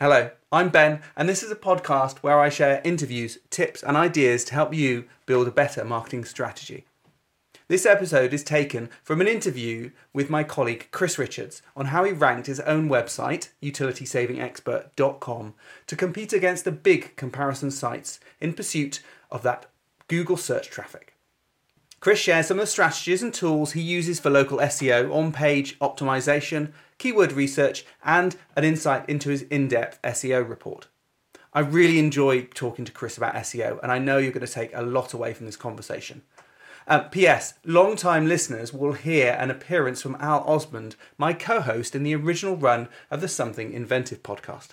Hello, I'm Ben, and this is a podcast where I share interviews, tips, and ideas to help you build a better marketing strategy. This episode is taken from an interview with my colleague Chris Richards on how he ranked his own website, utilitysavingexpert.com, to compete against the big comparison sites in pursuit of that Google search traffic. Chris shares some of the strategies and tools he uses for local SEO, on page optimization, keyword research, and an insight into his in depth SEO report. I really enjoy talking to Chris about SEO, and I know you're going to take a lot away from this conversation. Uh, P.S. Long-time listeners will hear an appearance from Al Osmond, my co host in the original run of the Something Inventive podcast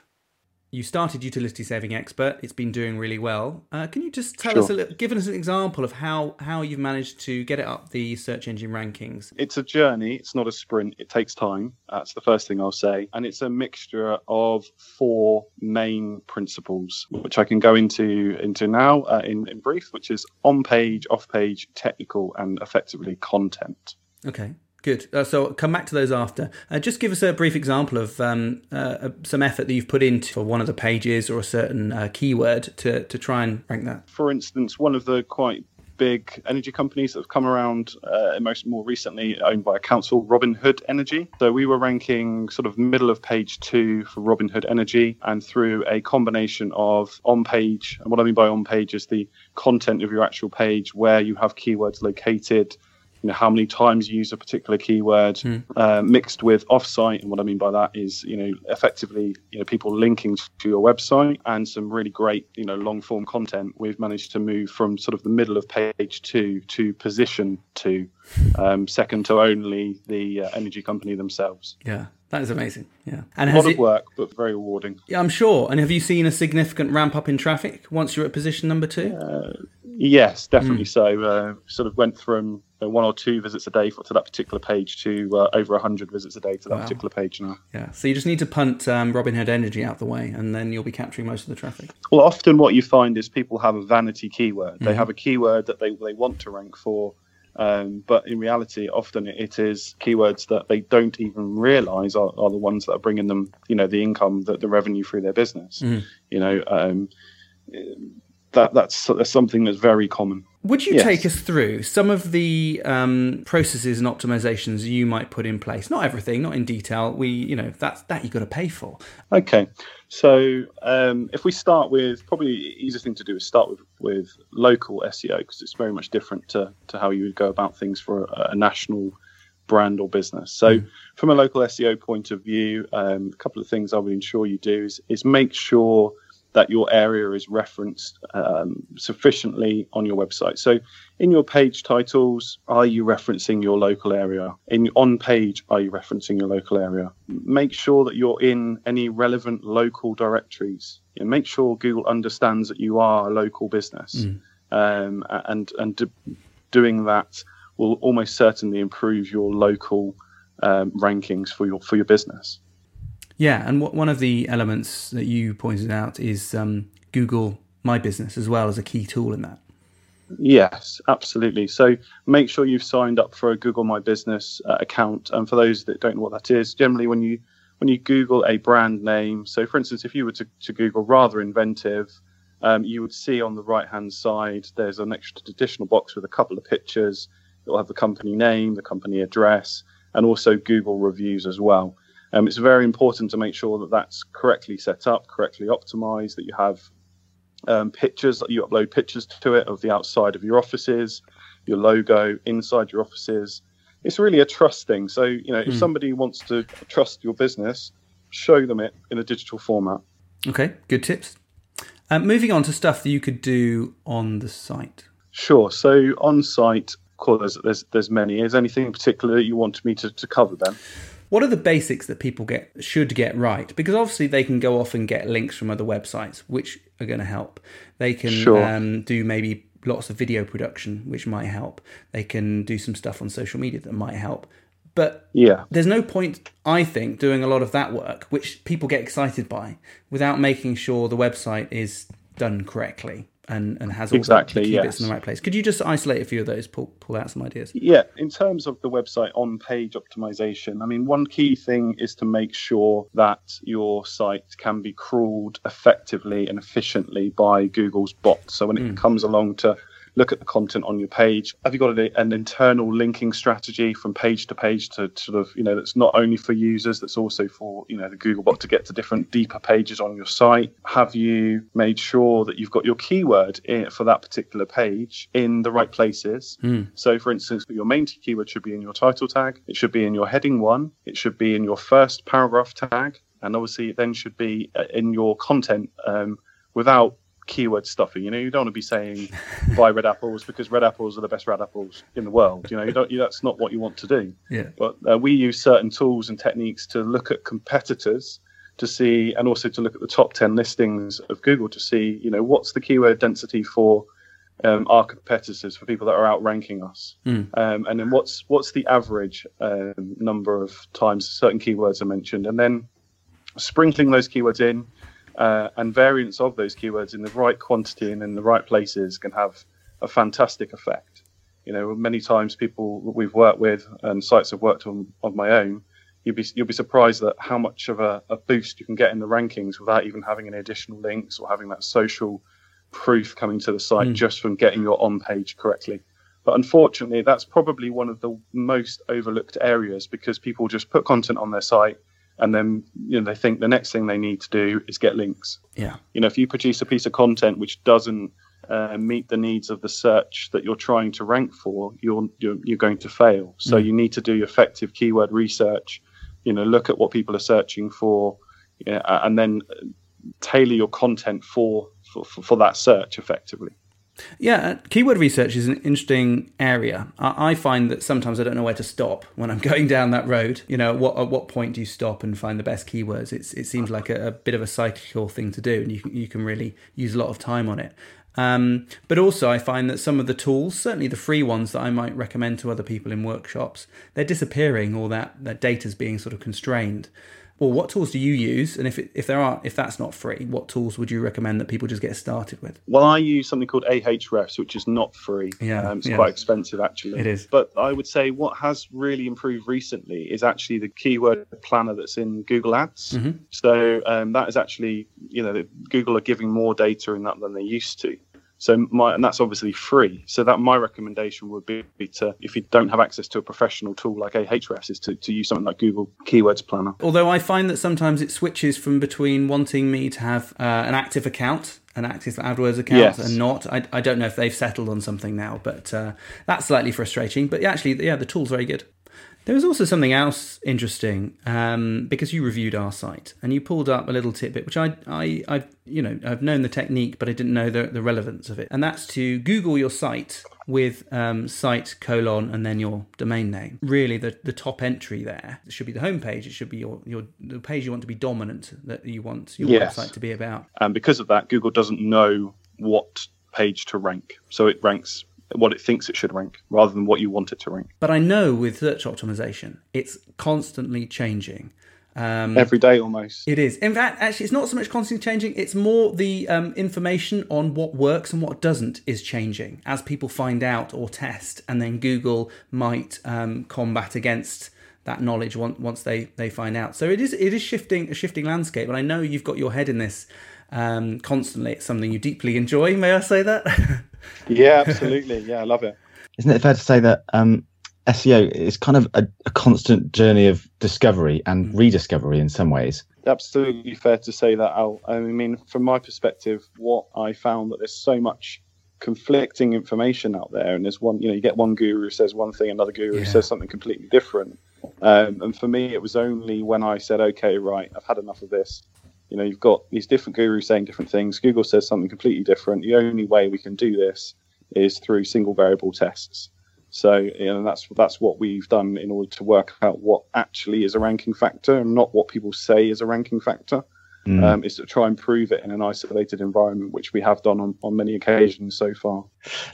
you started utility saving expert it's been doing really well. Uh, can you just tell sure. us a little give us an example of how how you've managed to get it up the search engine rankings? It's a journey it's not a sprint it takes time that's the first thing i'll say. And it's a mixture of four main principles which i can go into into now uh, in, in brief which is on page off page technical and effectively content. Okay Good. Uh, so come back to those after. Uh, just give us a brief example of um, uh, some effort that you've put into for one of the pages or a certain uh, keyword to, to try and rank that. For instance, one of the quite big energy companies that have come around uh, most more recently owned by a council Robin Hood Energy. So we were ranking sort of middle of page two for Robin Hood Energy and through a combination of on page and what I mean by on page is the content of your actual page where you have keywords located you know how many times you use a particular keyword mm. uh, mixed with offsite and what i mean by that is you know effectively you know people linking to your website and some really great you know long form content we've managed to move from sort of the middle of page two to position two um, second to only the uh, energy company themselves yeah that is amazing. Yeah, and a lot of it, work, but very rewarding. Yeah, I'm sure. And have you seen a significant ramp up in traffic once you're at position number two? Uh, yes, definitely mm. so. Uh, sort of went from one or two visits a day to that particular page to uh, over 100 visits a day to that wow. particular page now. Yeah, so you just need to punt um, Robin Hood Energy out the way, and then you'll be capturing most of the traffic. Well, often what you find is people have a vanity keyword. Mm-hmm. They have a keyword that they they want to rank for um, but in reality, often it is keywords that they don't even realize are, are, the ones that are bringing them, you know, the income, the, the revenue through their business. Mm. You know, um, that that's, something that's very common. Would you yes. take us through some of the um, processes and optimizations you might put in place? Not everything, not in detail. We, you know, that's that you got to pay for. Okay, so um, if we start with probably the easiest thing to do is start with with local SEO because it's very much different to to how you would go about things for a, a national brand or business. So, mm. from a local SEO point of view, um, a couple of things I would ensure you do is, is make sure that your area is referenced um, sufficiently on your website. So, in your page titles, are you referencing your local area? In on page, are you referencing your local area? Make sure that you're in any relevant local directories. You know, make sure Google understands that you are a local business, mm. um, and and do, doing that will almost certainly improve your local um, rankings for your for your business. Yeah, and w- one of the elements that you pointed out is um, Google My Business as well as a key tool in that. Yes, absolutely. So make sure you've signed up for a Google My Business uh, account. And for those that don't know what that is, generally when you when you Google a brand name, so for instance, if you were to, to Google rather inventive, um, you would see on the right hand side there's an extra additional box with a couple of pictures. It will have the company name, the company address, and also Google reviews as well. Um, it's very important to make sure that that's correctly set up, correctly optimized, that you have um, pictures, that you upload pictures to it of the outside of your offices, your logo inside your offices. It's really a trust thing. So, you know, if mm. somebody wants to trust your business, show them it in a digital format. Okay, good tips. Um, moving on to stuff that you could do on the site. Sure. So on site, cool, there's, there's, there's many. Is anything in particular that you want me to, to cover then? What are the basics that people get should get right? Because obviously they can go off and get links from other websites, which are going to help. They can sure. um, do maybe lots of video production, which might help. They can do some stuff on social media that might help. But yeah, there's no point, I think, doing a lot of that work, which people get excited by, without making sure the website is done correctly. And, and has all exactly, the key yes. bits in the right place. Could you just isolate a few of those, pull, pull out some ideas? Yeah, in terms of the website on page optimization, I mean, one key thing is to make sure that your site can be crawled effectively and efficiently by Google's bot. So when it mm. comes along to look at the content on your page. Have you got a, an internal linking strategy from page to page to sort of, you know, that's not only for users, that's also for, you know, the Googlebot to get to different deeper pages on your site? Have you made sure that you've got your keyword in, for that particular page in the right places? So, for instance, your main keyword should be in your title tag, it should be in your heading one, it should be in your first paragraph tag, and obviously it then should be uh, in your content um, without keyword stuffing. You know, you don't want to be saying buy red apples because red apples are the best red apples in the world. You know, you don't. You, that's not what you want to do. Yeah. But uh, we use certain tools and techniques to look at competitors to see, and also to look at the top ten listings of Google to see, you know, what's the keyword density for um, our competitors, for people that are outranking us, um, and then what's what's the average um, number of times certain keywords are mentioned, and then sprinkling those keywords in uh, and variants of those keywords in the right quantity and in the right places can have a fantastic effect. You know, many times people that we've worked with and sites I've worked on on my own, you'll be you'll be surprised at how much of a, a boost you can get in the rankings without even having any additional links or having that social proof coming to the site just from getting your on page correctly. But unfortunately, that's probably one of the most overlooked areas because people just put content on their site and then you know they think the next thing they need to do is get links. Yeah. You know, if you produce a piece of content which doesn't uh, meet the needs of the search that you're trying to rank for, you're you're, you're going to fail. So you need to do effective keyword research. You know, look at what people are searching for, you know, and then tailor your content for for, for that search effectively. Yeah, uh, keyword research is an interesting area. I, find that sometimes I don't know where to stop when I'm going down that road. You know, what at what point do you stop and find the best keywords? It's it seems like a, a bit of a cyclical thing to do, and you can, you can really use a lot of time on it. Um, but also, I find that some of the tools, certainly the free ones that I might recommend to other people in workshops, they're disappearing, or that that data's being sort of constrained. Well, what tools do you use? And if it, if there are if that's not free, what tools would you recommend that people just get started with? Well, I use something called Ahrefs, which is not free. Yeah, um, it's yeah. quite expensive actually. It is. But I would say what has really improved recently is actually the keyword planner that's in Google Ads. Mm-hmm. So um, that is actually, you know, Google are giving more data in that than they used to. So my and that's obviously free. So that my recommendation would be, be to if you don't have access to a professional tool like Ahrefs, is to, to use something like Google Keywords Planner. Although I find that sometimes it switches from between wanting me to have uh, an active account, an active AdWords account, Yes. and not. I, I don't know if they've settled on something now, but uh, that's slightly frustrating. But actually, yeah, the tool's very good. There was also something else interesting um, because you reviewed our site and you pulled up a little tidbit, which I, I, I've, you know, I've known the technique, but I didn't know the, the relevance of it, and that's to Google your site with um, site colon and then your domain name. Really, the, the top entry there it should be the homepage. It should be your, your the page you want to be dominant, that you want your Yes. website to be about. And because of that, Google doesn't know what page to rank. So it ranks what it thinks it should rank rather than what you want it to rank. But I know with search optimization, it's constantly changing. Um, Every day almost. It is. In fact, actually, it's not so much constantly changing. It's more the um, information on what works and what doesn't is changing as people find out or test, and then Google might um, combat against that knowledge once they they find out. So it is it is shifting a shifting landscape, and I know you've got your head in this um, constantly. It's something you deeply enjoy. May I say that? Yeah, absolutely. Yeah, I love it. Isn't it fair to say that um, SEO is kind of a, a constant journey of discovery and rediscovery in some ways? Absolutely fair to say that, Al. I mean, from my perspective, what I found that there's so much conflicting information out there, and there's one, you know, you get one guru says one thing, another guru Yeah. says something completely different. Um, and for me, it was only when I said, okay, right, I've had enough of this. You know, you've got these different gurus saying different things. Google says something completely different. The only way we can do this is through single variable tests. So, you know, that's that's what we've done in order to work out what actually is a ranking factor, and not what people say is a ranking factor. Mm. Um, is to try and prove it in an isolated environment, which we have done on, on many occasions so far.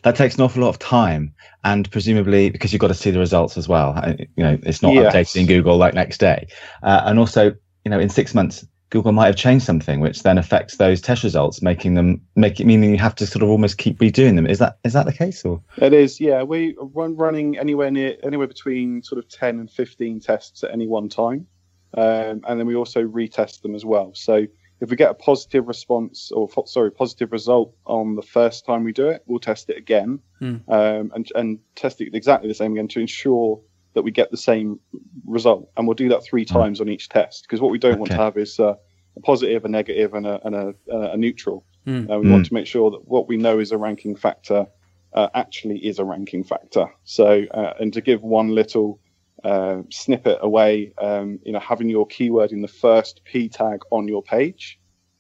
that takes an awful lot of time, and presumably because you've got to see the results as well. You know, it's not Yes. updated in Google like next day, uh, and also, you know, in six months, Google might have changed something, which then affects those test results, making them make it meaning you have to sort of almost keep redoing them. Is that is that the case? Or it is, yeah. We run running anywhere near anywhere between sort of ten and fifteen tests at any one time, um, and then we also retest them as well. So if we get a positive response or sorry positive result on the first time we do it we'll test it again mm. um, and, and test it exactly the same again to ensure that we get the same result and we'll do that three hmm. times on each test because what we don't okay. want to have is uh, a positive a negative and a, and a, a neutral mm. uh, we want hmm. to make sure that what we know is a ranking factor uh, actually is a ranking factor so uh, and to give one little uh, snippet away, um, you know, having your keyword in the first p tag on your page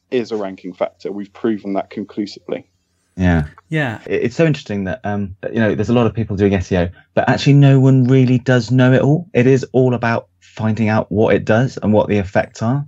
is a ranking factor. We've proven that conclusively. Yeah, yeah. It's so interesting that um, you know, there's a lot of people doing SEO, but actually, no one really does know it all. It is all about finding out what it does and what the effects are.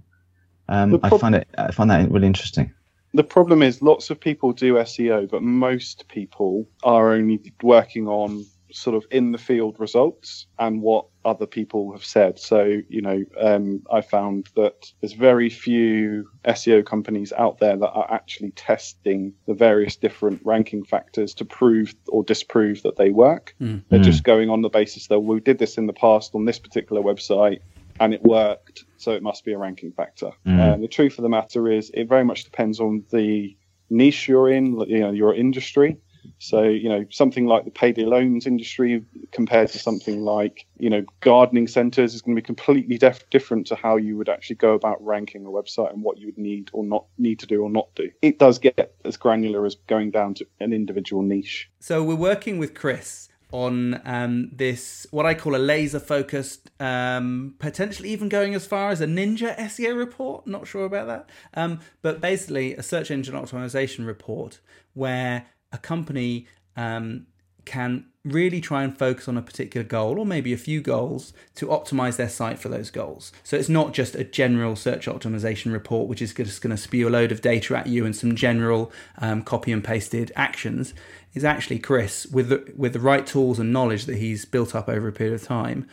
Um, prob- I find it, I find that really interesting. The problem is, lots of people do SEO, but most people are only working on sort of in the field results and what other people have said. So, you know, um, I found that there's very few SEO companies out there that are actually testing the various different ranking factors to prove or disprove that they work. Mm. They're just going on the basis that we did this in the past on this particular website and it worked, so it must be a ranking factor. Mm. Um, the truth of the matter is, it very much depends on the niche you're in, you know, your industry. So, you know, something like the payday loans industry compared to something like, you know, gardening centers is going to be completely def- different to how you would actually go about ranking a website and what you would need or not need to do or not do. It does get as granular as going down to an individual niche. So, we're working with Chris on um, this what I call a laser focused, um, potentially even going as far as a ninja SEO report. Not sure about that, um, but basically a search engine optimization report where a company um, can really try and focus on a particular goal or maybe a few goals to optimize their site for those goals. So it's not just a general search optimization report, which is just going to spew a load of data at you and some general um, copy and pasted actions. Is actually Chris with the, with the right tools and knowledge that he's built up over a period of time,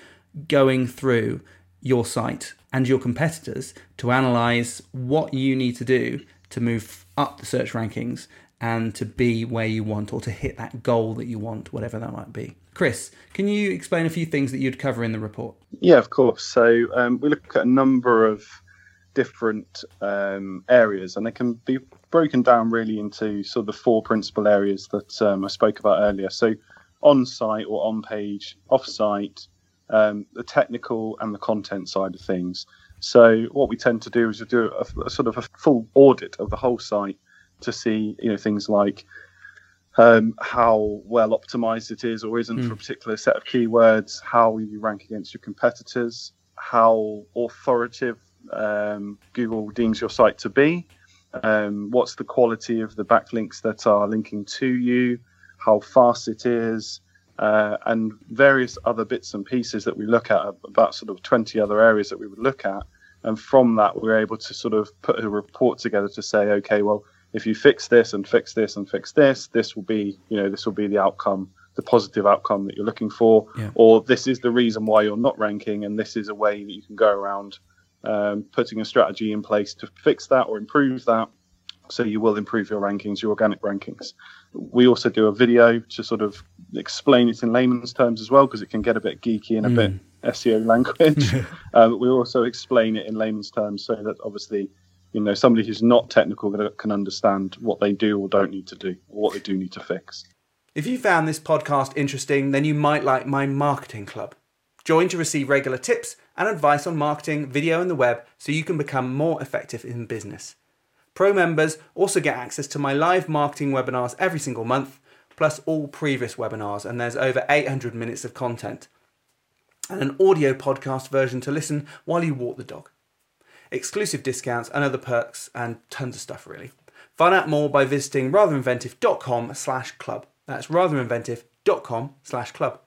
going through your site and your competitors to analyze what you need to do to move up the search rankings and to be where you want or to hit that goal that you want, whatever that might be. Chris, can you explain a few things that you'd cover in the report? Yeah, of course. So um, we look at a number of different um, areas, and they can be broken down really into sort of the four principal areas that um, I spoke about earlier. So on site or on page, off site, um, the technical and the content side of things. So what we tend to do is to do a, a sort of a full audit of the whole site to see you know things like um, how well optimized it is or isn't mm. for a particular set of keywords, how you rank against your competitors, how authoritative um, Google deems your site to be, um, what's the quality of the backlinks that are linking to you, how fast it is, uh, and various other bits and pieces that we look at, about sort of 20 other areas that we would look at. And from that, we're able to sort of put a report together to say, okay, well, if you fix this and fix this and fix this, this will be, you know, this will be the outcome, the positive outcome that you're looking for, yeah. or this is the reason why you're not ranking, and this is a way that you can go around um, putting a strategy in place to fix that or improve that. So you will improve your rankings, your organic rankings. We also do a video to sort of explain it in layman's terms as well, because it can get a bit geeky and a mm. bit SEO language. um, we also explain it in layman's terms so that obviously you know somebody who's not technical can understand what they do or don't need to do or what they do need to fix. If you found this podcast interesting then you might like my marketing club. Join to receive regular tips and advice on marketing video and the web so you can become more effective in business. Pro members also get access to my live marketing webinars every single month plus all previous webinars and there's over 800 minutes of content and an audio podcast version to listen while you walk the dog exclusive discounts and other perks and tons of stuff really. Find out more by visiting ratherinventive.com slash club. That's ratherinventive.com slash club.